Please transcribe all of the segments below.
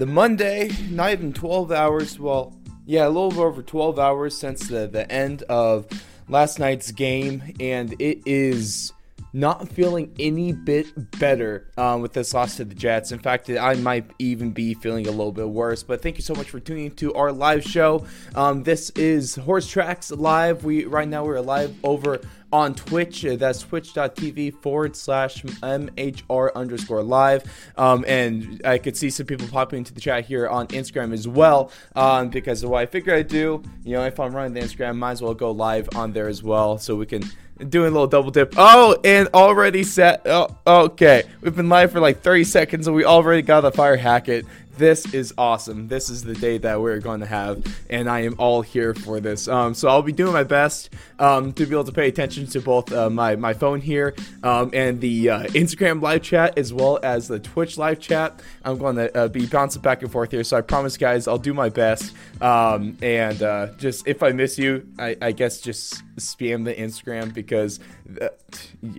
the Monday, not even 12 hours. Well, yeah, a little over 12 hours since the, the end of last night's game, and it is not feeling any bit better um, with this loss to the Jets. In fact, I might even be feeling a little bit worse. But thank you so much for tuning to our live show. Um, this is Horse Tracks Live. We right now we're live over on Twitch. Uh, That's twitch.tv forward slash MHR underscore live. Um, and I could see some people popping into the chat here on Instagram as well. Um, because of what I figured I'd do, you know, if I'm running the Instagram, might as well go live on there as well so we can doing a little double dip. Oh, and already set. Oh, okay. We've been live for like 30 seconds and we already got the fire Hackett. This is awesome. This is the day that we're going to have, and I am all here for this. Um, so I'll be doing my best um, to be able to pay attention to both uh, my my phone here um, and the uh, Instagram live chat as well as the Twitch live chat. I'm going to uh, be bouncing back and forth here, so I promise, guys, I'll do my best. Um, and uh, just if I miss you, I, I guess just spam the Instagram because uh,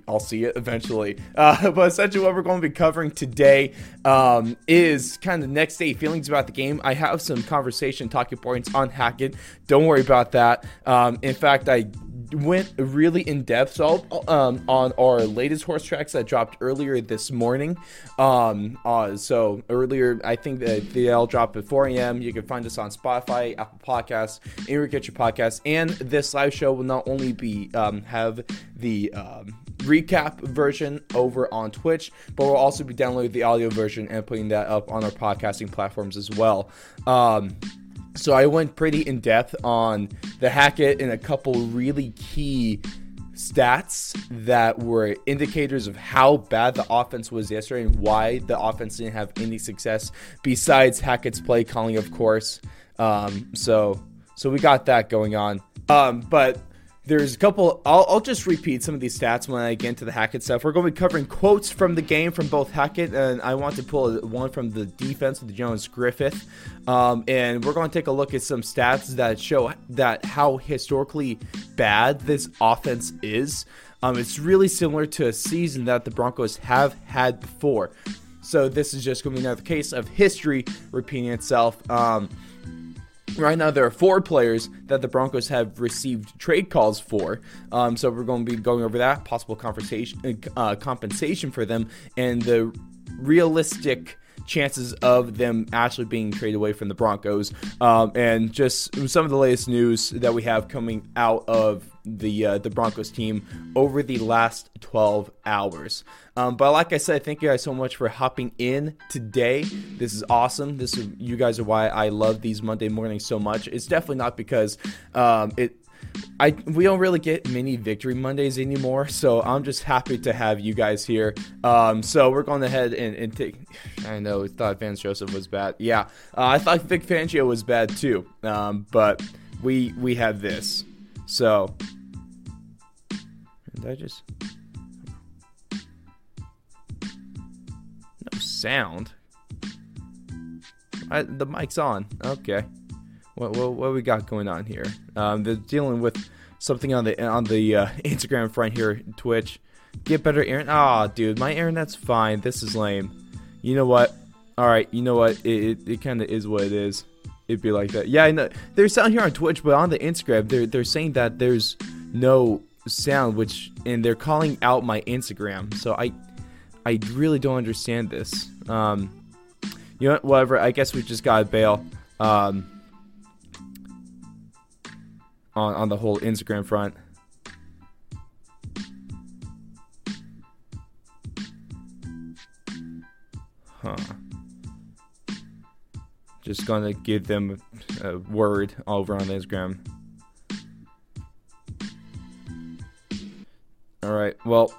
I'll see it eventually. Uh, but essentially, what we're going to be covering today um, is kind of next day feelings about the game. I have some conversation talking points on Hackett. Don't worry about that. Um, in fact, I went really in depth so um, on our latest horse tracks that dropped earlier this morning. Um, uh, so earlier, I think that they all dropped at 4 a.m. You can find us on Spotify, Apple Podcasts, anywhere get your podcasts. And this live show will not only be um, have the um, recap version over on Twitch, but we'll also be downloading the audio version and putting that up on our podcasting platforms as well. Um, so I went pretty in depth on the Hackett and a couple really key stats that were indicators of how bad the offense was yesterday and why the offense didn't have any success besides Hackett's play calling, of course. Um, so so we got that going on. Um, but there's a couple. I'll, I'll just repeat some of these stats when I get into the Hackett stuff. We're going to be covering quotes from the game from both Hackett and I want to pull one from the defense the Jonas Griffith, um, and we're going to take a look at some stats that show that how historically bad this offense is. Um, it's really similar to a season that the Broncos have had before. So this is just going to be another case of history repeating itself. Um, Right now, there are four players that the Broncos have received trade calls for. Um, so we're going to be going over that possible compensation, uh, compensation for them, and the realistic chances of them actually being traded away from the Broncos, um, and just some of the latest news that we have coming out of the uh, the Broncos team over the last 12 hours. Um, but like I said, thank you guys so much for hopping in today. This is awesome. This is you guys are why I love these Monday mornings so much. It's definitely not because um, it I we don't really get many victory Mondays anymore, so I'm just happy to have you guys here. Um, so we're going ahead and, and take. I know we thought Vance Joseph was bad. Yeah, uh, I thought Vic Fangio was bad too. Um, but we we have this. So did I just no sound? I, the mic's on. Okay. What, what, what we got going on here? Um, they're dealing with something on the on the uh, Instagram front here, Twitch. Get better internet. Ah, oh, dude, my internet's fine. This is lame. You know what? All right, you know what? It it, it kind of is what it is. It'd be like that. Yeah, I know. They're sound here on Twitch, but on the Instagram, they're they're saying that there's no sound, which and they're calling out my Instagram. So I I really don't understand this. Um, you know? Whatever. I guess we just gotta bail. Um, on on the whole Instagram front. Huh. Just gonna give them a word over on Instagram. All right. Well,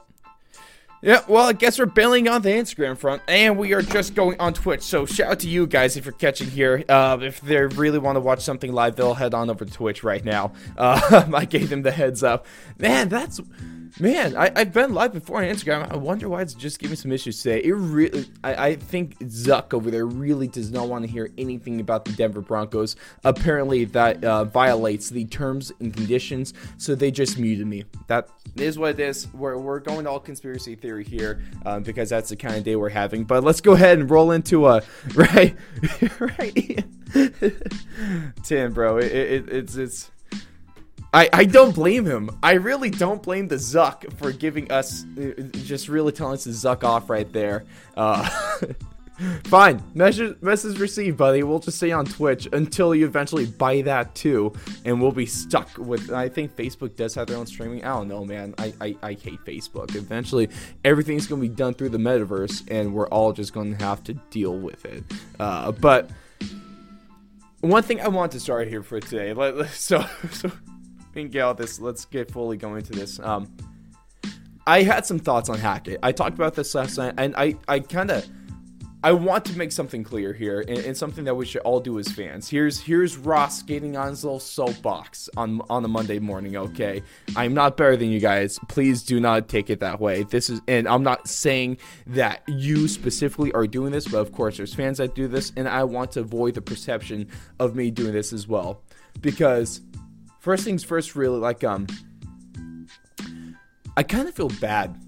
yeah, well, I guess we're bailing on the Instagram front, and we are just going on Twitch. So shout out to you guys if you're catching here. Uh, if they really want to watch something live, they'll head on over to Twitch right now. Uh, I gave them the heads up. Man, that's Man, I, have been live before on Instagram. I wonder why it's just giving some issues today. It really, I, I think Zuck over there really does not want to hear anything about the Denver Broncos. Apparently, that uh, violates the terms and conditions, so they just muted me. That is what it is. We're, we're going to all conspiracy theory here um, because that's the kind of day we're having. But let's go ahead and roll into a right, right. Tim, bro, it, it, it's it's I, I don't blame him. I really don't blame the Zuck for giving us, uh, just really telling us to Zuck off right there. Uh, fine, message, message received, buddy. We'll just stay on Twitch until you eventually buy that too, and we'll be stuck with. I think Facebook does have their own streaming. I don't know, man. I, I, I hate Facebook. Eventually, everything's gonna be done through the metaverse, and we're all just gonna have to deal with it. Uh, but one thing I want to start here for today, so so can get all this. Let's get fully going into this. Um, I had some thoughts on Hackett. I talked about this last night, and I, I kind of, I want to make something clear here, and, and, something that we should all do as fans. Here's here's Ross getting on his little soapbox on on a Monday morning. Okay, I'm not better than you guys. Please do not take it that way. This is, and I'm not saying that you specifically are doing this, but of course there's fans that do this, and I want to avoid the perception of me doing this as well, because first things first, really, like, um, I kind of feel bad.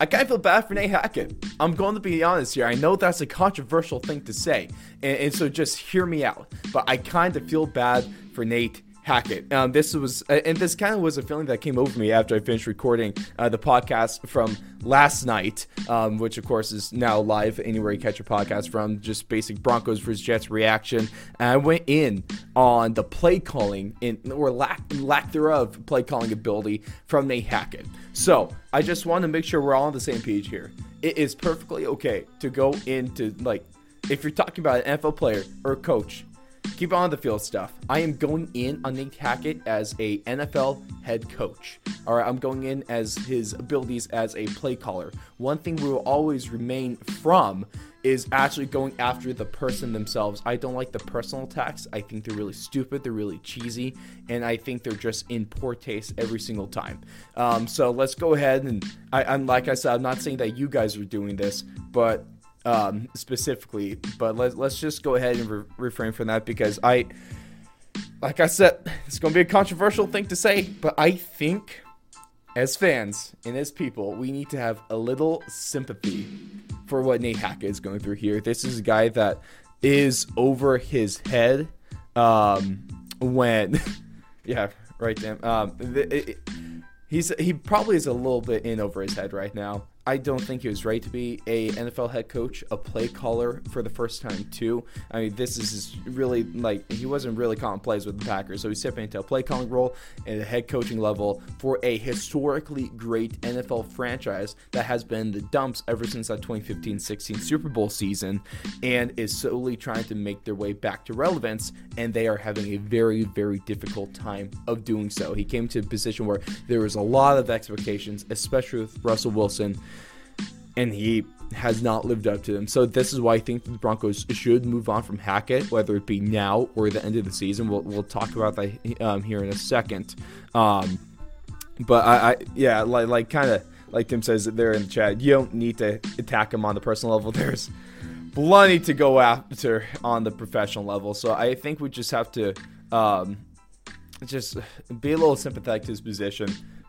I kind of feel bad for Nate Hackett. I'm going to be honest here. I know that's a controversial thing to say, and, and so just hear me out. But I kind of feel bad for Nate Hackett. Um, this was, and this kind of was a feeling that came over me after I finished recording uh, the podcast from last night, um, which of course is now live anywhere you catch your podcast from. Just basic Broncos versus Jets reaction. And I went in on the play calling in or lack lack thereof play calling ability from Nate Hackett. So I just want to make sure we're all on the same page here. It is perfectly okay to go into like if you're talking about an NFL player or a coach keep on the field stuff. I am going in on Nate Hackett as a NFL head coach. All right, I'm going in as his abilities as a play caller. One thing we will always remain from is actually going after the person themselves. I don't like the personal attacks. I think they're really stupid. They're really cheesy, and I think they're just in poor taste every single time. Um, so let's go ahead and I, am like I said, I'm not saying that you guys are doing this, but um, specifically, but let's let's just go ahead and re- refrain from that because I, like I said, it's going to be a controversial thing to say, but I think as fans and as people, we need to have a little sympathy for what Nate Hackett is going through here. This is a guy that is over his head um, when, yeah, right, damn. Um, it, it, he's he probably is a little bit in over his head right now. I don't think he was right to be a NFL head coach, a play caller for the first time too. I mean, this is really like he wasn't really calling plays with the Packers, so he's stepping into a play calling role at a head coaching level for a historically great NFL franchise that has been the dumps ever since that 2015-16 Super Bowl season, and is slowly trying to make their way back to relevance. And they are having a very, very difficult time of doing so. He came to a position where there was a lot of expectations, especially with Russell Wilson and he has not lived up to them. So this is why I think the Broncos should move on from Hackett, whether it be now or the end of the season. We'll, we'll talk about that um, here in a second. Um, but I, I, yeah, like, like kind of like Tim says there in the chat, you don't need to attack him on the personal level. There's plenty to go after on the professional level. So I think we just have to um, just be a little sympathetic to his position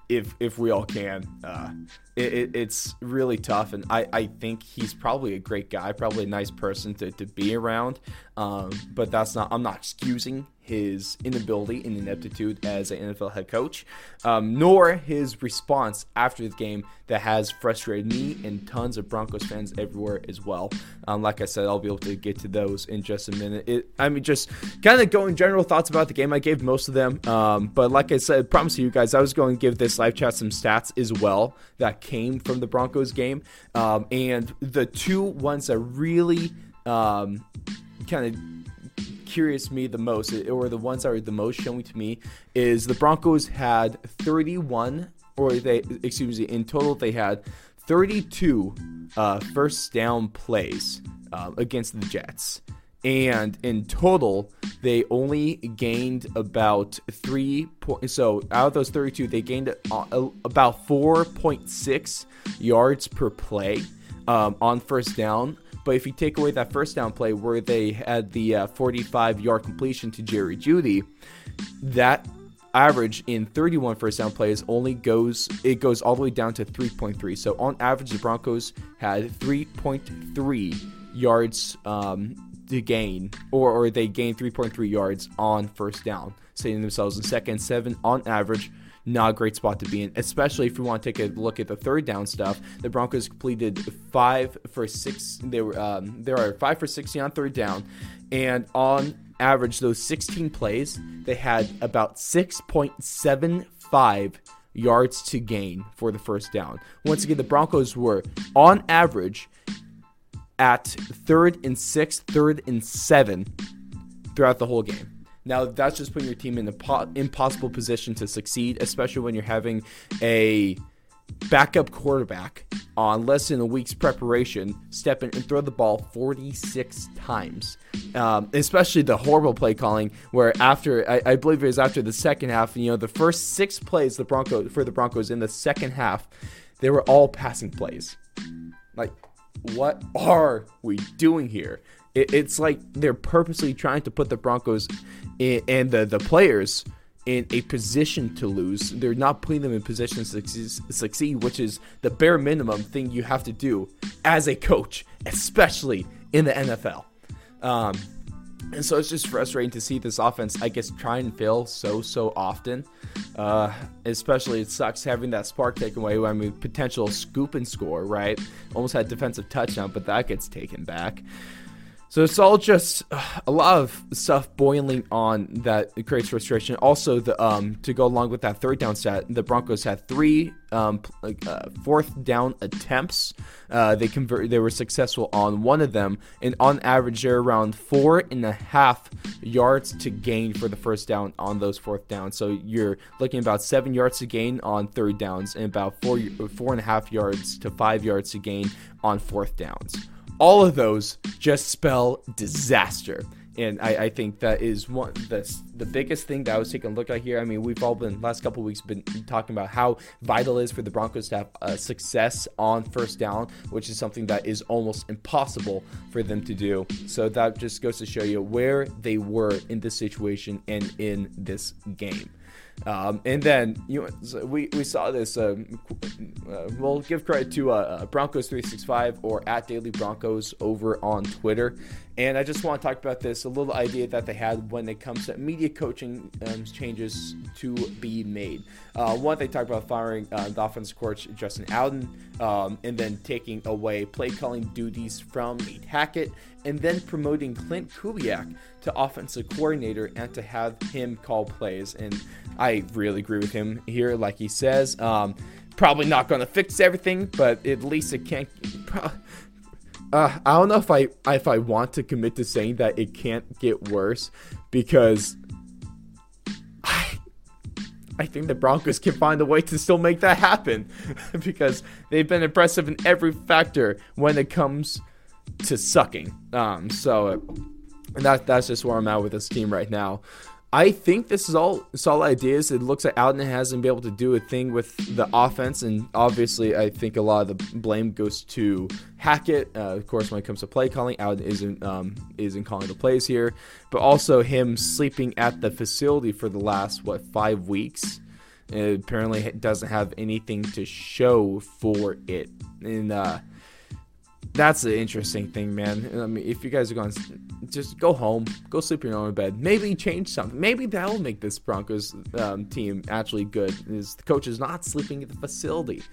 if if we all can. Uh, it, it, it's really tough, and I, I think he's probably a great guy, probably a nice person to, to be around. Um, but that's not. I'm not excusing his inability and ineptitude as an NFL head coach, um, nor his response after the game that has frustrated me and tons of Broncos fans everywhere as well. Um, like I said, I'll be able to get to those in just a minute. It, I mean, just kind of going general thoughts about the game. I gave most of them, um, but like I said, I promise you guys, I was going to give this live chat some stats as well that came from the Broncos game, um, and the two ones that really um, kind of curious me the most, or the ones that are the most showing to me, is the Broncos had 31, or they, excuse me, in total they had 32 uh, first down plays uh, against the Jets. And in total, they only gained about three points. So out of those 32, they gained uh, about 4.6 yards per play um, on first down but if you take away that first down play where they had the uh, 45 yard completion to Jerry Jeudy that average in 31 first down plays only goes it goes all the way down to 3.3. So on average, the Broncos had 3.3 yards um, to gain, or, or they gain 3.3 yards on first down, setting themselves in second seven on average not a great spot to be in, especially if you want to take a look at the third down stuff. The Broncos completed five for six. They were um, there are five for sixty on third down, and on average, those 16 plays, they had about 6.75 yards to gain for the first down. Once again, the Broncos were on average at third and six, third and seven throughout the whole game. Now, that's just putting your team in an impossible position to succeed, especially when you're having a backup quarterback on less than a week's preparation step in and throw the ball 46 times. Um, especially the horrible play calling, where after I, I, believe it was after the second half, you know, the first six plays the Broncos for the Broncos in the second half, they were all passing plays. Like, what are we doing here? It, it's like they're purposely trying to put the Broncos in, and the, the players in a position to lose. They're not putting them in position to succeed, which is the bare minimum thing you have to do as a coach, especially in the NFL. Um, and so it's just frustrating to see this offense, I guess, try and fail so, so often. Uh, especially, it sucks having that spark taken away. I mean, potential scoop and score, right? Almost had defensive touchdown, but that gets taken back. So it's all just uh, a lot of stuff boiling on that creates frustration. Also, the um, to go along with that third down stat, the Broncos had three um, uh, fourth down attempts. Uh, they convert. They were successful on one of them, and on average, they're around four and a half yards to gain for the first down on those fourth downs. So you're looking about seven yards to gain on third downs, and about four four and a half yards to five yards to gain on fourth downs all of those just spell disaster. And I, I, think that is one the the biggest thing that I was taking a look at here. I mean, we've all been last couple weeks been talking about how vital it is for the Broncos to have uh, success on first down, which is something that is almost impossible for them to do. So that just goes to show you where they were in this situation and in this game. Um, and then you know, so we, we saw this. Um, uh, we'll give credit to uh, uh Broncos three six five or at Daily Broncos over on Twitter. And I just want to talk about this a little idea that they had when it comes to media coaching um, changes to be made. Uh, one, they talked about firing uh, the offensive coach Justin Outten, um, and then taking away play calling duties from Nate Hackett, and then promoting Klint Kubiak to offensive coordinator and to have him call plays. And I really agree with him here, like he says. Um, probably not going to fix everything, but at least it can't. Uh, I don't know if I if I want to commit to saying that it can't get worse because I I think the Broncos can find a way to still make that happen because they've been impressive in every factor when it comes to sucking. Um, so that that's just where I'm at with this team right now. I think this is all solid ideas. It looks like Outten hasn't been able to do a thing with the offense, and obviously, I think a lot of the blame goes to Hackett. Uh, of course, when it comes to play calling, Outten isn't um, isn't calling the plays here, but also him sleeping at the facility for the last what five weeks. It apparently doesn't have anything to show for it, and uh, that's the interesting thing, man. I mean, if you guys are going just go home, go sleep in your own bed. Maybe change something. Maybe that'll make this Broncos um, team actually good. Is the coach is not sleeping at the facility?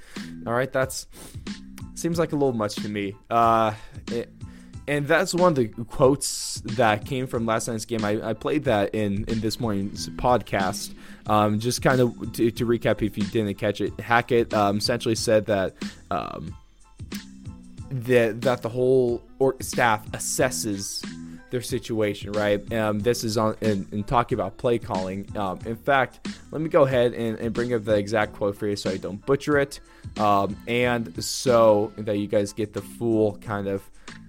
All right, that's seems like a little much to me. Uh, it, and that's one of the quotes that came from last night's game. I, I played that in in this morning's podcast. Um, just kind of to, to, recap, if you didn't catch it, Hackett um, essentially said that. That that the whole or staff assesses their situation, right? Um, this is on in, talking about play calling. Um, in fact, let me go ahead and, and, bring up the exact quote for you so I don't butcher it, um, and so that you guys get the full kind of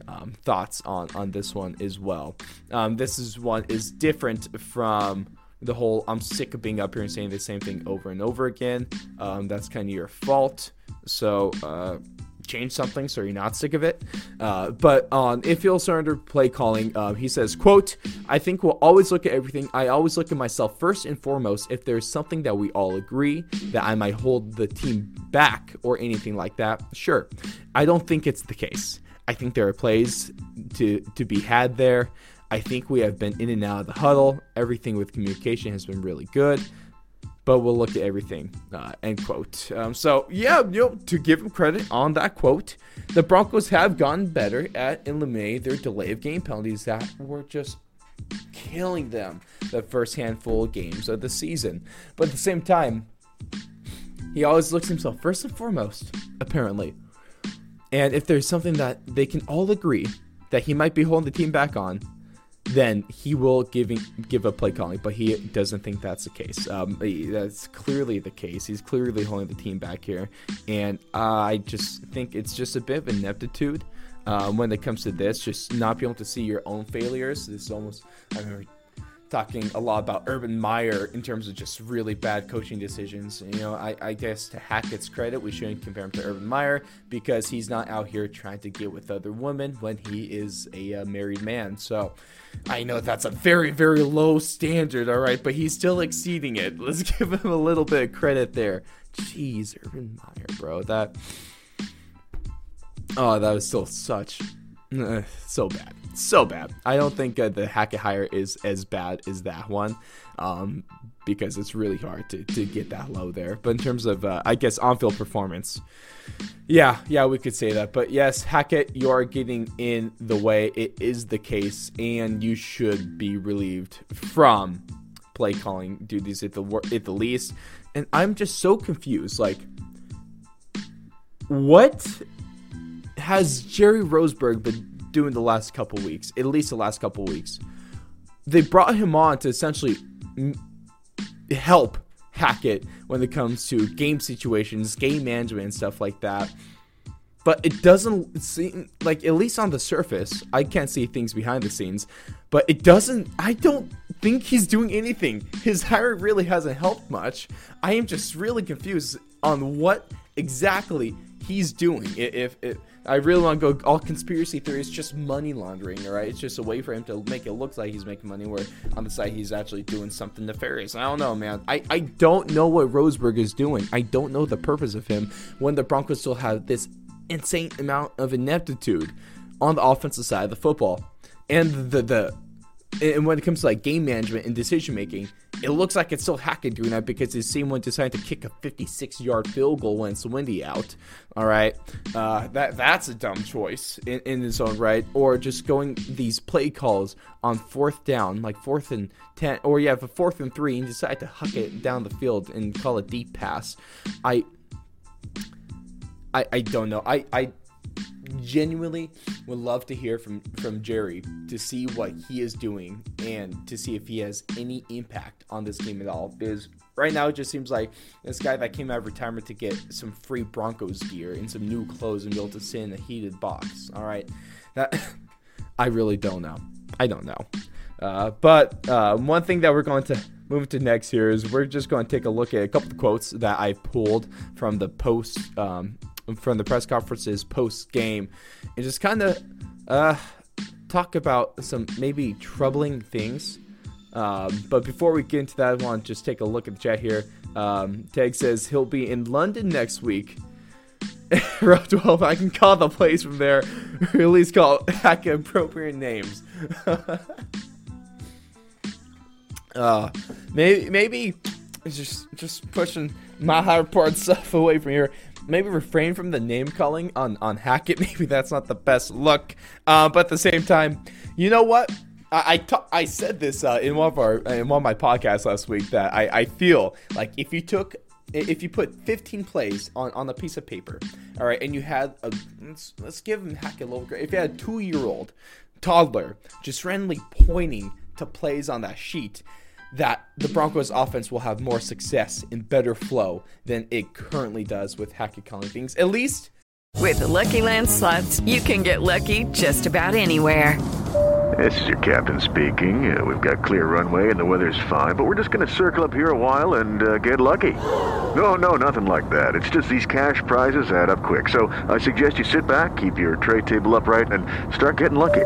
um, thoughts on on this one as well. Um, this is one is different from the whole I'm sick of being up here and saying the same thing over and over again. Um, that's kind of your fault. So. Uh, change something so you're not sick of it. Uh, but on if you'll surrender play calling, uh, he says, "quote I think we'll always look at everything. I always look at myself first and foremost. If there's something that we all agree that I might hold the team back or anything like that, sure. I don't think it's the case. I think there are plays to to be had there." I think we have been in and out of the huddle. Everything with communication has been really good but we'll look at everything. Uh, end quote. Um, so yeah, you know, to give him credit on that quote, the Broncos have gotten better at eliminating their delay of game penalties that were just killing them the first handful of games of the season. But at the same time, he always looks himself first and foremost, apparently. And if there's something that they can all agree that he might be holding the team back on, then he will giving give up play calling, but he doesn't think that's the case. Um, that's clearly the case. He's clearly holding the team back here, and I just think it's just a bit of ineptitude um, when it comes to this. Just not being able to see your own failures. It's almost I remember talking a lot about Urban Meyer in terms of just really bad coaching decisions. You know, I, I, guess to Hackett's credit, we shouldn't compare him to Urban Meyer because he's not out here trying to get with other women when he is a uh, married man. So I know that's a very, very low standard, all right, but he's still exceeding it. Let's give him a little bit of credit there. Jeez, Urban Meyer, bro. That. Oh, that was still such. So bad so bad. I don't think uh, the Hackett hire is as bad as that one, um, because it's really hard to, to get that low there. But in terms of, uh, I guess, on-field performance, yeah, yeah, we could say that. But yes, Hackett, you are getting in the way. It is the case, and you should be relieved from play calling duties at the at the least. And I'm just so confused. Like, what has Jerry Rosburg been doing the last couple weeks, at least the last couple weeks. They brought him on to essentially help Hackett when it comes to game situations, game management, and stuff like that. But it doesn't seem like, at least on the surface, I can't see things behind the scenes. But it doesn't, I don't think he's doing anything. His hire really hasn't helped much. I am just really confused on what exactly he's doing. If, if, if I really want to go all conspiracy theory. It's just money laundering, all right? It's just a way for him to make it look like he's making money, where on the side he's actually doing something nefarious. I don't know, man. I, I don't know what Rosburg is doing. I don't know the purpose of him when the Broncos still have this insane amount of ineptitude on the offensive side of the football. And the the and when it comes to like game management and decision making, it looks like it's still Hackett doing that because the same one decided to kick a 56 yard field goal when it's windy out. All right, uh, that that's a dumb choice in, in its own right. Or just going these play calls on fourth down, like fourth and ten, or you have a fourth and three, and decide to huck it down the field and call a deep pass. I I, I don't know. I, I genuinely would love to hear from from Jerry to see what he is doing and to see if he has any impact on this game at all. Because right now it just seems like this guy that came out of retirement to get some free Broncos gear and some new clothes and be able to sit in a heated box. All right, that I really don't know. I don't know. Uh, but uh, one thing that we're going to move to next here is we're just going to take a look at a couple of quotes that I pulled from the post um, from the press conferences post game and just kind of uh, talk about some maybe troubling things. Um, but before we get into that, I want to just take a look at the chat here. Um, Tag says he'll be in London next week. Row 12, I can call the place from there, or at least call hack appropriate names. uh, maybe, maybe just just pushing my high part stuff away from here maybe refrain from the name calling on on Hackett. Maybe that's not the best look. Uh, but at the same time, you know what? I I, said this uh, in one of our in one of my podcasts last week that I, I feel like if you took if you put 15 plays on, on a piece of paper, all right, and you had a let's, let's give him Hackett a little grade. If you had a two year old toddler just randomly pointing to plays on that sheet, that the Broncos offense will have more success and better flow than it currently does with Hackett calling things. At least with the Lucky Land slots, you can get lucky just about anywhere. This is your captain speaking. Uh, we've got clear runway and the weather's fine, but we're just going to circle up here a while and uh, get lucky. No, no, nothing like that. It's just these cash prizes add up quick. So I suggest you sit back, keep your tray table upright, and start getting lucky.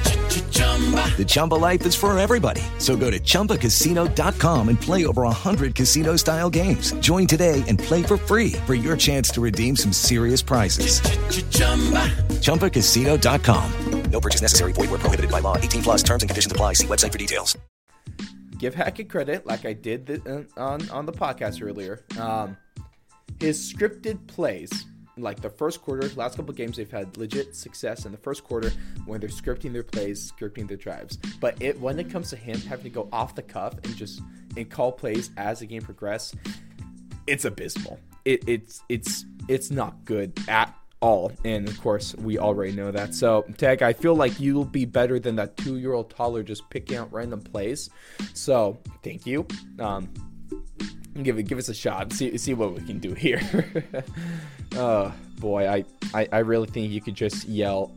The Chumba life is for everybody. So go to ChumbaCasino.com and play over 100 casino style games. Join today and play for free for your chance to redeem some serious prizes. ChumbaCasino.com. No purchase necessary. Void where prohibited by law. 18 plus terms and conditions apply. See website for details. give Hackett credit, like I did th- uh, on on the podcast earlier. Um, his scripted plays, like the first quarter, last couple games, they've had legit success in the first quarter when they're scripting their plays, scripting their drives. But it when it comes to him having to go off the cuff and just and call plays as the game progresses, it's abysmal. It, it's it's it's not good at all, and of course we already know that. So Tag, I feel like you'll be better than that two-year-old toddler just picking out random plays. So thank you. Um, give it give us a shot. See see what we can do here. oh boy, I, I I really think you could just yell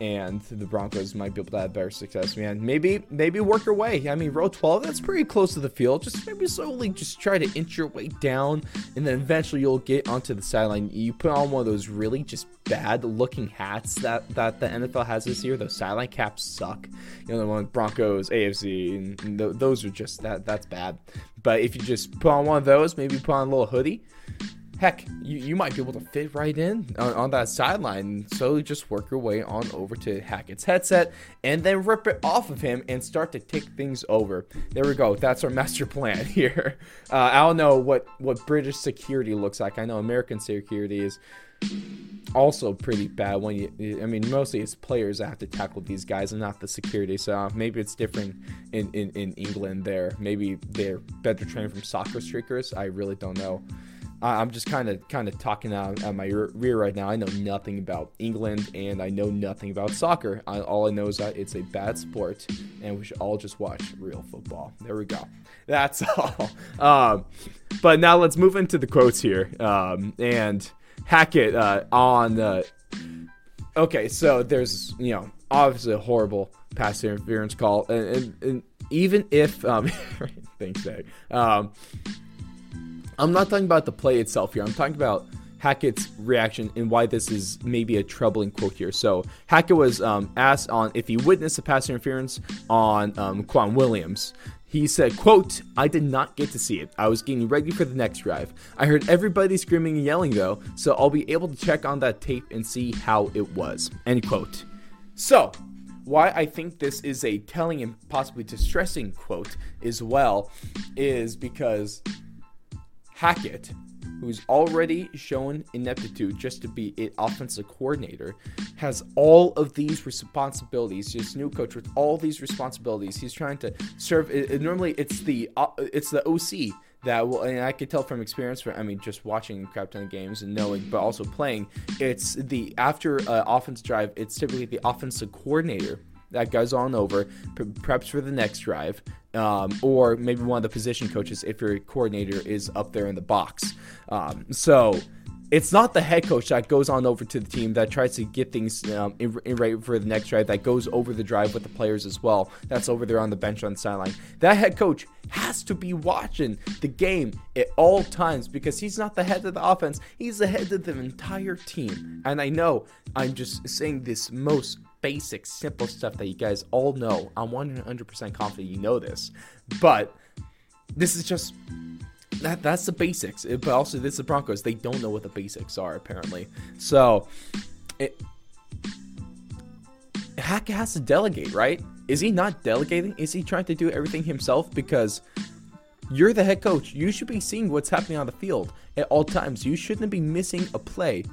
and the Broncos might be able to have better success, man. Maybe maybe work your way. I mean, row 12, that's pretty close to the field. Just maybe slowly just try to inch your way down, and then eventually you'll get onto the sideline. You put on one of those really just bad looking hats that, that the NFL has this year. Those sideline caps suck. You know, the one Broncos, AFC, and th- those are just that that's bad. But if you just put on one of those, maybe put on a little hoodie, heck, you, you might be able to fit right in on, on that sideline slowly just work your way on over to Hackett's headset and then rip it off of him and start to take things over. There we go. That's our master plan here. Uh, I don't know what, what British security looks like. I know American security is also pretty bad when you i mean mostly it's players that have to tackle these guys and not the security so uh, maybe it's different in, in, in england there maybe they're better trained from soccer streakers i really don't know I, am just kind of kind of talking out at my rear right now. I know nothing about England and I know nothing about soccer. I, all I know is that it's a bad sport and we should all just watch real football. There we go. That's all. Um, but now let's move into the quotes here. Um, and Hackett uh, on. Okay, so there's you know obviously a horrible pass interference call, and, and, and even if um, thanks, Zach. Um, I'm not talking about the play itself here. I'm talking about Hackett's reaction and why this is maybe a troubling quote here. So Hackett was um, asked on if he witnessed a pass interference on um, K'Waun Williams. He said, quote, I did not get to see it. I was getting ready for the next drive. I heard everybody screaming and yelling though, so I'll be able to check on that tape and see how it was. End quote. So, why I think this is a telling and possibly distressing quote as well is because Hackett, who's already shown ineptitude just to be an offensive coordinator, has all of these responsibilities. This new coach with all these responsibilities. He's trying to serve. Normally, it's the uh, it's the OC that will, and I could tell from experience. From I mean, just watching crap ton of games and knowing, but also playing. It's the after uh, offense drive. It's typically the offensive coordinator that goes on over, preps for the next drive, um, or maybe one of the position coaches if your coordinator is up there in the box. Um, so it's not the head coach that goes on over to the team that tries to get things um, in, in right for the next drive, that goes over the drive with the players as well. That's over there on the bench on the sideline. That head coach has to be watching the game at all times because he's not the head of the offense, he's the head of the entire team. And I know I'm just saying this most basic, simple stuff that you guys all know. I'm 100% confident you know this, but this is just that that's the basics. But also, this is the Broncos. They don't know what the basics are apparently. So, it, Hackett has to delegate, right? Is he not delegating? Is he trying to do everything himself? Because you're the head coach. You should be seeing what's happening on the field at all times. You shouldn't be missing a play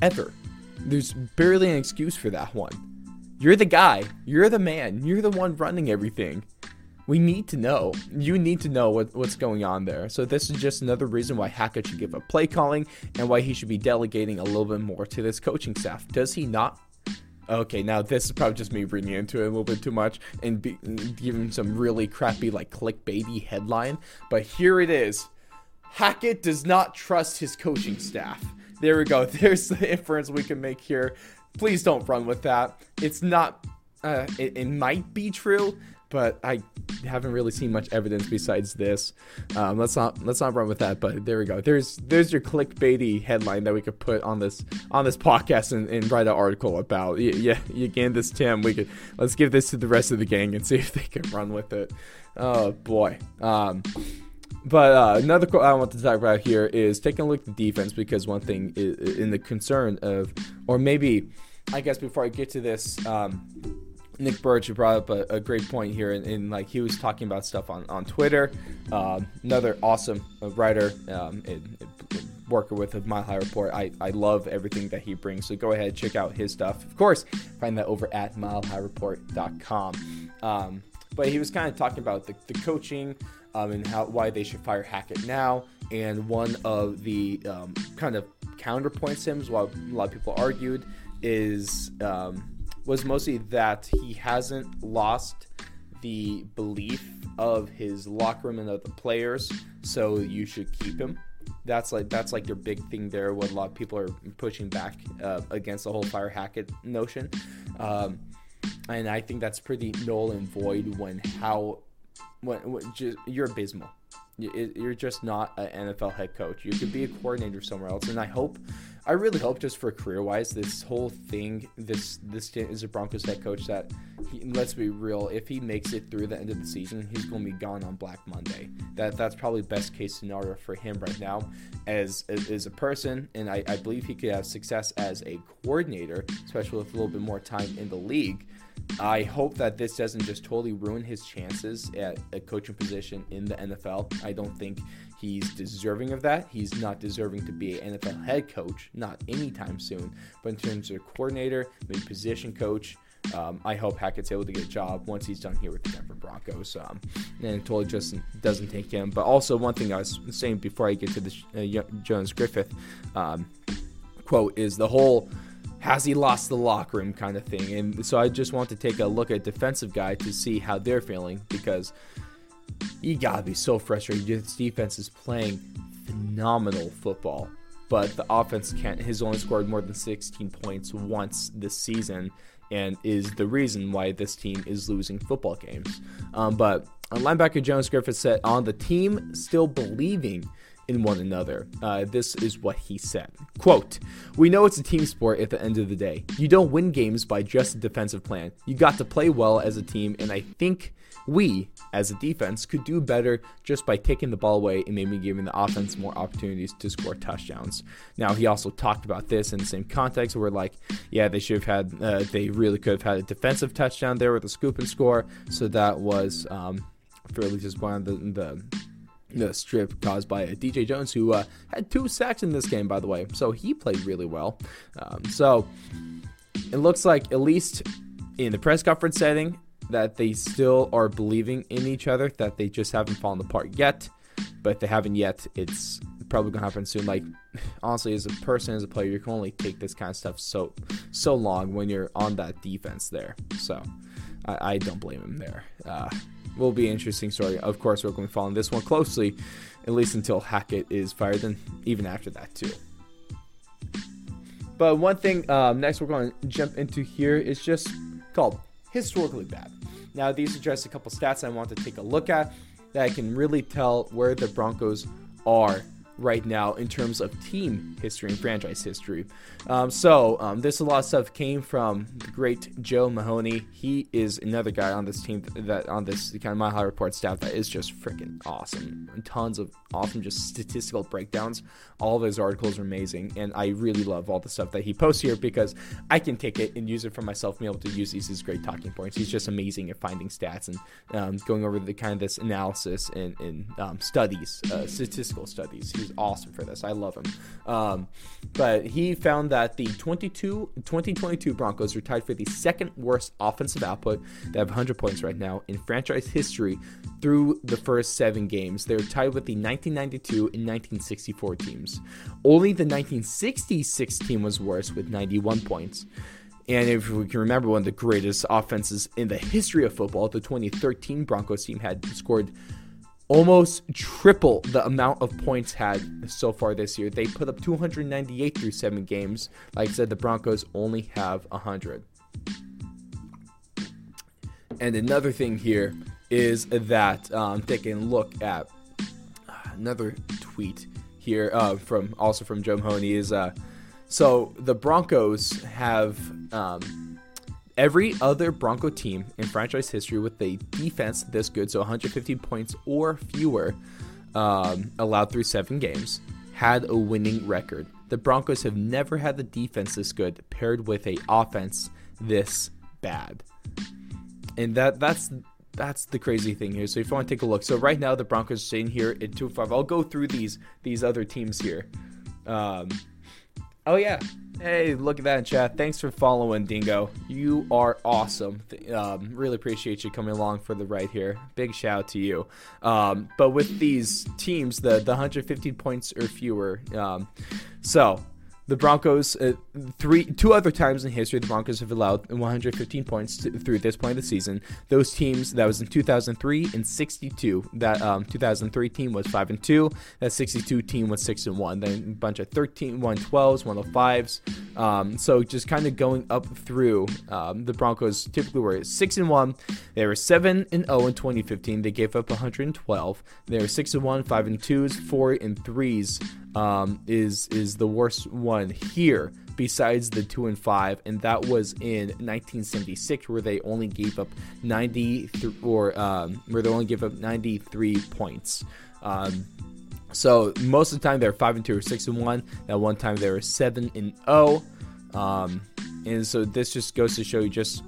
ever. There's barely an excuse for that one. You're the guy. You're the man. You're the one running everything. We need to know. You need to know what, what's going on there. So this is just another reason why Hackett should give up play calling and why he should be delegating a little bit more to this coaching staff. Does he not? Okay, now this is probably just me reading into it a little bit too much and be, giving some really crappy like clickbaity headline. But here it is. Hackett does not trust his coaching staff. There we go. There's the inference we can make here please don't run with that. It's not. Uh, it, it, might be true, but I haven't really seen much evidence besides this. Um, let's not let's not run with that. But there we go. There's there's your clickbaity headline that we could put on this on this podcast and, and write an article about. Yeah, yeah, you gained this, Tim. We could let's give this to the rest of the gang and see if they can run with it. Oh boy. Um, but uh, another quote I want to talk about here is taking a look at the defense because one thing is, in the concern of, or maybe, I guess before I get to this, um, Nick Burge brought up a, a great point here, and, like he was talking about stuff on on Twitter. Um, another awesome uh, writer, um, and, worker with a Mile High Report. I, I love everything that he brings. So go ahead check out his stuff. Of course, find that over at milehighReport.com. Um, but he was kind of talking about the, the coaching um, and how why they should fire Hackett now. And one of the um, kind of counterpoints him, while a lot of people argued, is um, was mostly that he hasn't lost the belief of his locker room and of the players, so you should keep him. That's like that's like their big thing there. What a lot of people are pushing back uh, against the whole fire Hackett notion. Um, and I think that's pretty null and void when how when, when just, you're abysmal. You're just not an NFL head coach. You could be a coordinator somewhere else, and I hope, I really hope, just for career wise, this whole thing, this this is a Broncos head coach that, he, let's be real, if he makes it through the end of the season, he's going to be gone on Black Monday. That that's probably best case scenario for him right now, as as a person, and I, I believe he could have success as a coordinator, especially with a little bit more time in the league. I hope that this doesn't just totally ruin his chances at a coaching position in the NFL. I don't think he's deserving of that. He's not deserving to be an NFL head coach, not anytime soon. But in terms of coordinator, maybe position coach, um, I hope Hackett's able to get a job once he's done here with the Denver Broncos, um, and it totally just doesn't take him. But also, one thing I was saying before I get to the uh, Jonas Griffith um, quote is the whole has he lost the locker room kind of thing. And so I just want to take a look at defensive guy to see how they're feeling because you gotta be so frustrated. This defense is playing phenomenal football, but the offense can't. Has only scored more than 16 points once this season, and is the reason why this team is losing football games. Um, but linebacker Jonas Griffith said on the team still believing in one another. Uh, this is what he said. Quote, We know it's a team sport at the end of the day. You don't win games by just a defensive plan. You got to play well as a team, and I think we, as a defense, could do better just by taking the ball away and maybe giving the offense more opportunities to score touchdowns. Now, he also talked about this in the same context where, like, yeah, they should have had, uh, they really could have had a defensive touchdown there with a scoop and score. So that was um, fairly disappointing. The, the the strip caused by DJ Jones, who uh, had two sacks in this game, by the way. So he played really well. Um, so it looks like, at least in the press conference setting, that they still are believing in each other, that they just haven't fallen apart yet. But if they haven't yet, it's probably gonna happen soon. Like honestly, as a person, as a player, you can only take this kind of stuff so so long when you're on that defense there. So I, I don't blame him there. Uh, will be an interesting story. Of course, we're going to be following this one closely, at least until Hackett is fired, and even after that, too. But one thing um, next we're going to jump into here is just called historically bad. Now, these are just a couple stats I want to take a look at that I can really tell where the Broncos are right now in terms of team history and franchise history. Um, so um, this a lot of stuff came from the great Joe Mahoney. He is another guy on this team that on this kind of Mile High Report staff that is just freaking awesome. Tons of awesome just statistical breakdowns. All of his articles are amazing, and I really love all the stuff that he posts here because I can take it and use it for myself, And be able to use these as great talking points. He's just amazing at finding stats and um, going over the kind of this analysis and, and um, studies, uh, statistical studies. He's awesome for this. I love him. Um, but he found that the 22, 2022 Broncos are tied for the second worst offensive output. They have 100 points right now in franchise history through the first seven games. They're tied with the 1992 and 1964 teams. Only the 1966 team was worse with 91 points. And if we can remember one of the greatest offenses in the history of football, the 2013 Broncos team had scored almost triple the amount of points had so far this year. They put up 298 through seven games. Like I said, the Broncos only have 100. And another thing here is that um, taking a look at uh, another tweet here uh, from also from Joe Mahoney is uh, so the Broncos have um, Every other Bronco team in franchise history with a defense this good, so 150 points or fewer um, allowed through seven games, had a winning record. The Broncos have never had the defense this good paired with a offense this bad. And that that's that's the crazy thing here. So if you want to take a look, so right now the Broncos are sitting here at two five. I'll go through these these other teams here. Um, oh yeah, Hey, look at that in chat. Thanks for following, Dingo. You are awesome. Um, really appreciate you coming along for the ride here. Big shout out to you. Um, but with these teams, the, the 115 points or fewer, um, so the Broncos, uh, three, two other times in history, the Broncos have allowed 115 points to, through this point of the season. Those teams, that was in 2003 and 62. That um, 2003 team was five and two. That 62 team was six and one. Then a bunch of 13, 112s, 105s. Um, so just kind of going up through. Um, the Broncos typically were six and one. They were seven and zero in 2015. They gave up 112. They were six and one, five and twos, four and threes um, is is the worst one here besides the two and five, and that was in 1976, where they only gave up 90 th- or um, where they only gave up 93 points. Um, so most of the time they're five and two or six and one. That one time they were seven and zero, oh. um, and so this just goes to show you just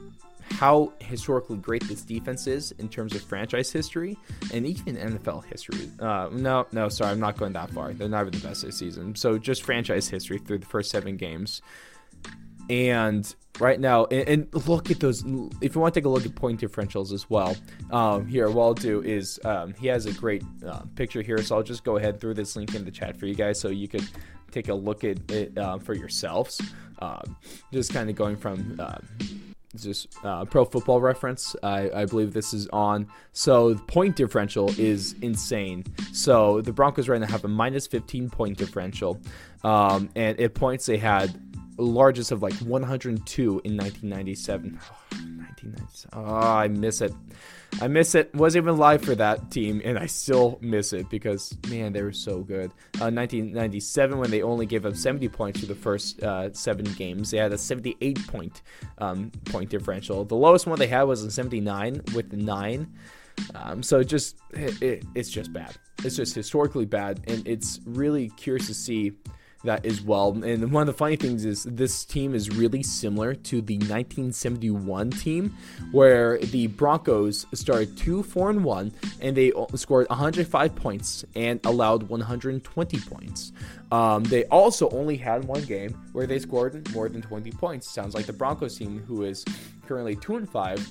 how historically great this defense is in terms of franchise history and even NFL history. Uh, no, no, sorry, I'm not going that far. They're not even the best this season. So just franchise history through the first seven games. and right now, and, and, look at those. If you want to take a look at point differentials as well, um, here, what I'll do is um, he has a great uh, picture here. So I'll just go ahead throw this link in the chat for you guys so you could take a look at it uh, for yourselves. Um, just kind of going from uh, just uh, pro football reference. I, I, believe this is on. So the point differential is insane. So the Broncos right now have a minus 15 point differential. Um, and at points they had largest of like 102 in 1997. Oh, 1997. Oh, I miss it. I miss it. Wasn't even live for that team, and I still miss it because man, they were so good. Uh, 1997, when they only gave up 70 points for the first uh, seven games, they had a 78 point um, point differential. The lowest one they had was in 79 with nine. Um, so just it, it, it's just bad. It's just historically bad, and it's really curious to see that as well. And one of the funny things is this team is really similar to the 1971 team, where the Broncos started 2 4 and 1, and they scored 105 points and allowed 120 points. Um, they also only had one game where they scored more than 20 points. Sounds like the Broncos team, who is currently 2 and 5,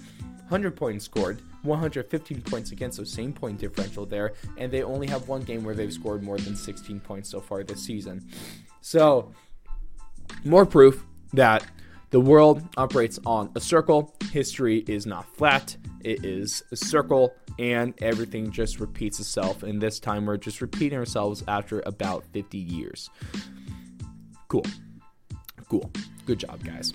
100 points scored. 115 points against, so same point differential there. And they only have one game where they've scored more than 16 points so far this season. So, more proof that the world operates on a circle. History is not flat, it is a circle, and everything just repeats itself. And this time we're just repeating ourselves after about 50 years. Cool. Cool. Good job, guys.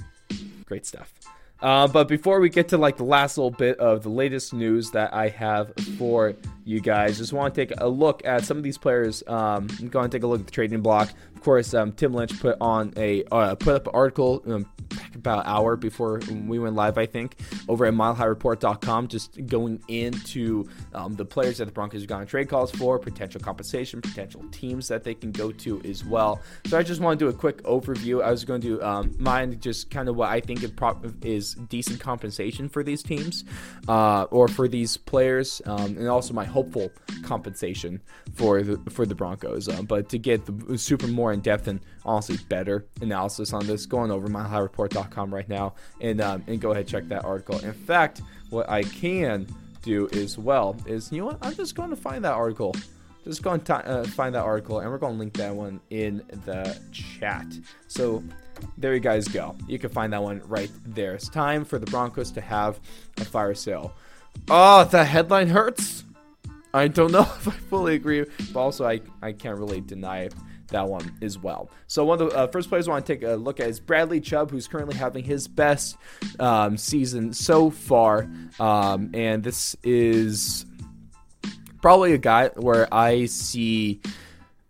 Great stuff. Uh, but before we get to like the last little bit of the latest news that I have for you guys, just want to take a look at some of these players. Um, I'm going to take a look at the trading block. Of course, um, Tim Lynch put on a uh, put up an article um, about an hour before we went live, I think, over at MileHighReport.com, just going into um, the players that the Broncos have gotten trade calls for, potential compensation, potential teams that they can go to as well. So I just want to do a quick overview. I was going to um, mind just kind of what I think is decent compensation for these teams uh, or for these players, um, and also my hopeful compensation for the for the Broncos. Uh, but to get the super more in depth and honestly better analysis on this, going over MileHighReport.com right now and um, and go ahead check that article. In fact, what I can do as well is you know what I'm just going to find that article. Just go and t- uh, find that article, and we're going to link that one in the chat. So there you guys go. You can find that one right there. It's time for the Broncos to have a fire sale. Oh, the headline hurts. I don't know if I fully agree, but also I, I can't really deny that one as well. So one of the uh, first players I want to take a look at is Bradley Chubb, who's currently having his best um, season so far, um, and this is probably a guy where I see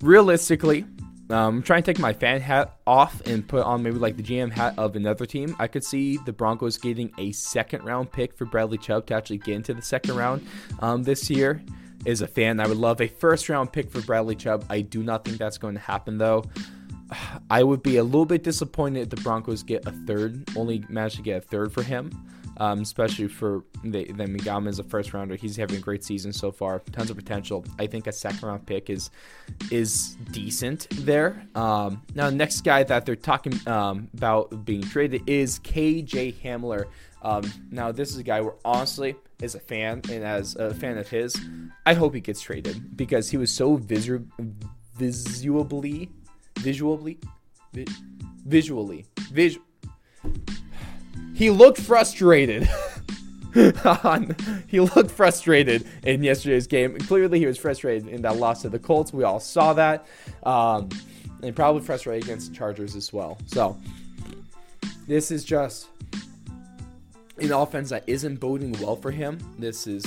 realistically. Um, I'm trying to take my fan hat off and put on maybe like the GM hat of another team. I could see the Broncos getting a second round pick for Bradley Chubb to actually get into the second round um, this year is a fan. I would love a first round pick for Bradley Chubb. I do not think that's going to happen though. I would be a little bit disappointed if the Broncos get a third, only manage to get a third for him, um, especially for the, then him as a first rounder. He's having a great season so far, tons of potential. I think a second round pick is is decent there. Um, now, next guy that they're talking um, about being traded is KJ Hamler. Um, now, this is a guy where honestly, as a fan and as a fan of his, I hope he gets traded because he was so visu- visually, visually, vi- visually, vis- he looked frustrated. he looked frustrated in yesterday's game. Clearly, he was frustrated in that loss to the Colts. We all saw that. Um, and probably frustrated against the Chargers as well. So, this is just an offense that isn't boding well for him. This is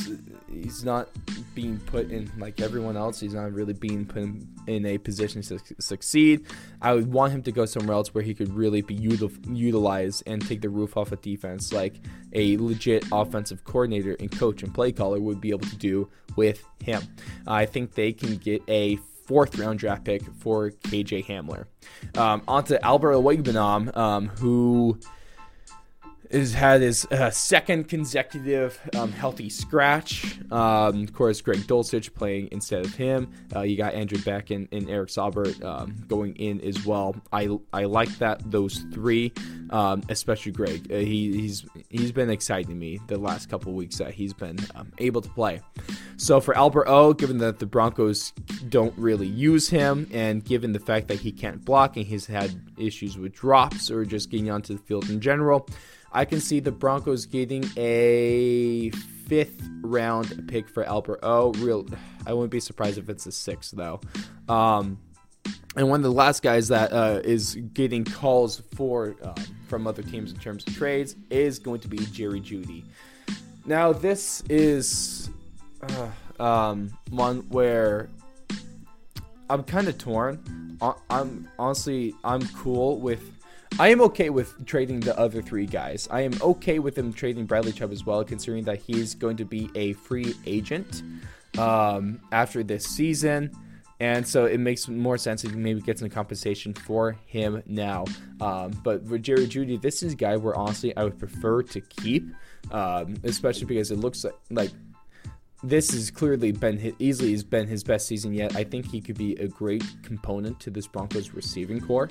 he's not being put in like everyone else. He's not really being put in, in a position to succeed. I would want him to go somewhere else where he could really be util- utilized and take the roof off of defense, like a legit offensive coordinator and coach and play caller would be able to do with him. I think they can get a fourth round draft pick for KJ Hamler. Um, on to Albert Okwuegbunam, um, who has had his uh, second consecutive um, healthy scratch. Um, of course, Greg Dulcich playing instead of him. Uh, you got Andrew Beck and, and Eric Saubert um, going in as well. I I like that those three, um, especially Greg. Uh, he, he's he's been exciting me the last couple weeks that he's been um, able to play. So for Albert O, given that the Broncos don't really use him, and given the fact that he can't block and he's had issues with drops or just getting onto the field in general. I can see the Broncos getting a fifth round pick for Albert O. Real, I wouldn't be surprised if it's a sixth though. Um, and one of the last guys that uh, is getting calls for um, from other teams in terms of trades is going to be Jerry Jeudy. Now this is uh, um, one where I'm kind of torn. I'm honestly I'm cool with I am okay with trading the other three guys. I am okay with him trading Bradley Chubb as well, considering that he's going to be a free agent um, after this season. And so it makes more sense if he maybe get some compensation for him now. Um, but for Jerry Jeudy, this is a guy where honestly I would prefer to keep, um, especially because it looks like, like this has clearly been his, easily has been his best season yet. I think he could be a great component to this Broncos receiving corps.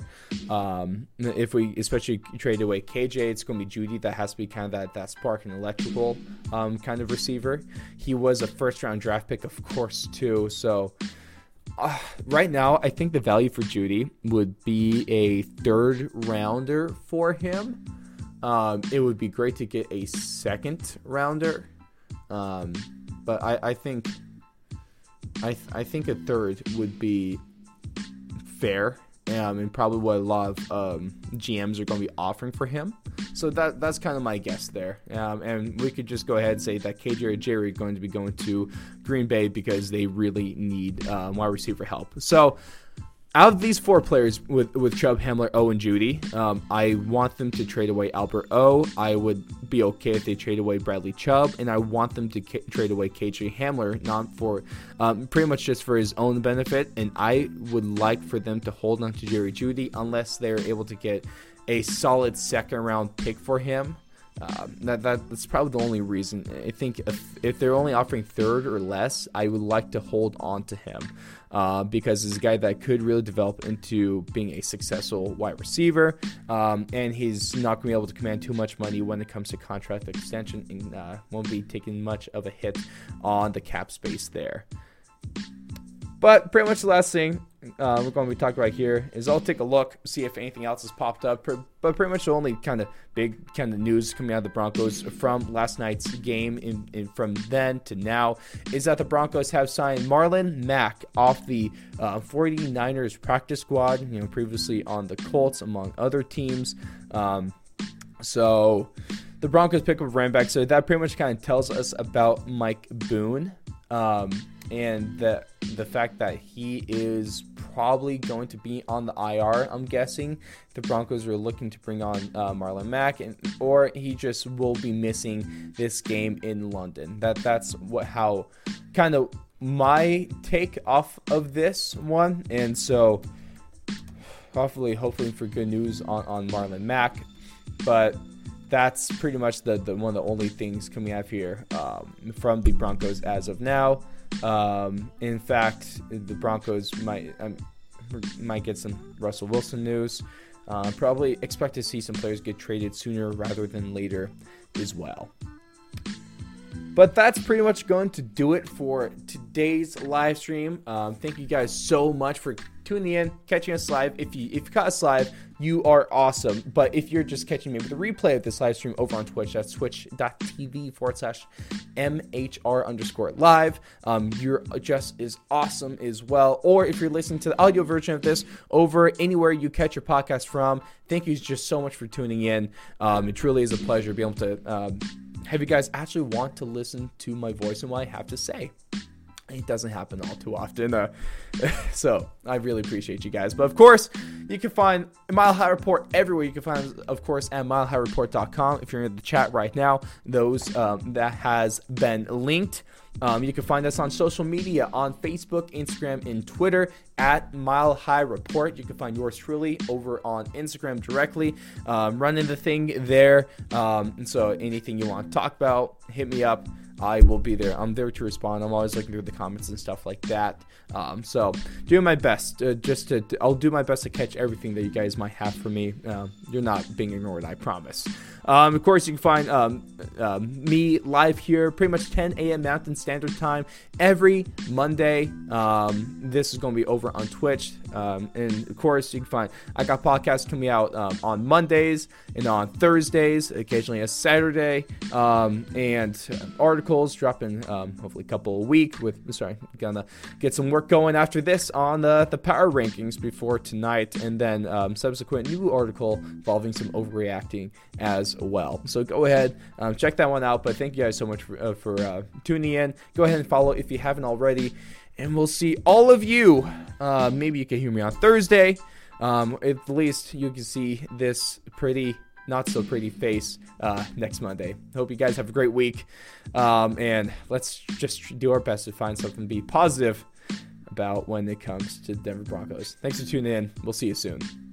Um, if we especially trade away KJ, it's going to be Jeudy That has to be kind of that that spark and electrical um, kind of receiver. He was a first round draft pick, of course, too. So. Uh, right now, I think the value for Jeudy would be a third rounder for him. Um, it would be great to get a second rounder. Um, but I, I think I, th- I think a third would be fair um, and probably what a lot of um, GMs are going to be offering for him. So that that's kind of my guess there. Um, and we could just go ahead and say that KJ or Jerry are going to be going to Green Bay because they really need um, wide receiver help. So out of these four players with with Chubb, Hamler, O, and Jeudy, um, I want them to trade away Albert O. I would be okay if they trade away Bradley Chubb, and I want them to k- trade away KJ Hamler, not for um, pretty much just for his own benefit. And I would like for them to hold on to Jerry Jeudy unless they're able to get a solid second round pick for him. Um, that, that that's probably the only reason. I think if, if they're only offering third or less, I would like to hold on to him uh, because he's a guy that could really develop into being a successful wide receiver, um, and he's not going to be able to command too much money when it comes to contract extension, and uh, won't be taking much of a hit on the cap space there. But pretty much the last thing uh, we're going to be talking about here is I'll take a look, see if anything else has popped up. But pretty much the only kind of big kind of news coming out of the Broncos from last night's game in, in, from then to now is that the Broncos have signed Marlon Mack off the uh, 49ers practice squad, you know, previously on the Colts, among other teams. Um, so the Broncos pick up running back. So that pretty much kind of tells us about Mike Boone. Um, and the the fact that he is probably going to be on the IR. I'm guessing the Broncos are looking to bring on uh, Marlon Mack, and or he just will be missing this game in London. That that's what how kind of my take off of this one, and so hopefully hopefully for good news on on Marlon Mack, but that's pretty much the, the one of the only things coming out here um, from the Broncos as of now. Um, in fact, the Broncos might um, might get some Russell Wilson news. Uh, probably expect to see some players get traded sooner rather than later as well. But that's pretty much going to do it for today's live stream. Um, thank you guys so much for tuning in, catching us live. If you if you caught us live, you are awesome. But if you're just catching me with a replay of this live stream over on Twitch, that's twitch.tv forward slash MHR underscore live. Um, you're just as awesome as well. Or if you're listening to the audio version of this over anywhere you catch your podcast from, thank you just so much for tuning in. Um, it truly is a pleasure to be able to um, have you guys actually want to listen to my voice and what I have to say. It doesn't happen all too often. Uh, so I really appreciate you guys. But of course, you can find Mile High Report everywhere. You can find, of course, at milehighReport.com. If you're in the chat right now, those um, that has been linked. Um, you can find us on social media on Facebook, Instagram, and Twitter at Mile High Report. You can find yours truly over on Instagram directly. Um, running the thing there. Um, and so anything you want to talk about, hit me up. I will be there. I'm there to respond. I'm always looking through the comments and stuff like that. Um, so doing my best, uh, just to, I'll do my best to catch everything that you guys might have for me. Uh, you're not being ignored, I promise. Um, of course, you can find um, uh, me live here pretty much 10 a.m. Mountain Standard Time every Monday. Um, this is going to be over on Twitch. Um, and of course, you can find I got podcasts coming out on Mondays and on Thursdays, occasionally a Saturday, and articles dropping hopefully a couple a week. With sorry, gonna get some work going after this on the the power rankings before tonight, and then subsequent new article involving some overreacting as well. So go ahead, um, check that one out. But thank you guys so much for, uh, for uh, tuning in. Go ahead and follow if you haven't already. And we'll see all of you. Uh, maybe you can hear me on Thursday. Um, at least you can see this pretty, not so pretty face uh, next Monday. Hope you guys have a great week. Um, and let's just do our best to find something to be positive about when it comes to Denver Broncos. Thanks for tuning in. We'll see you soon.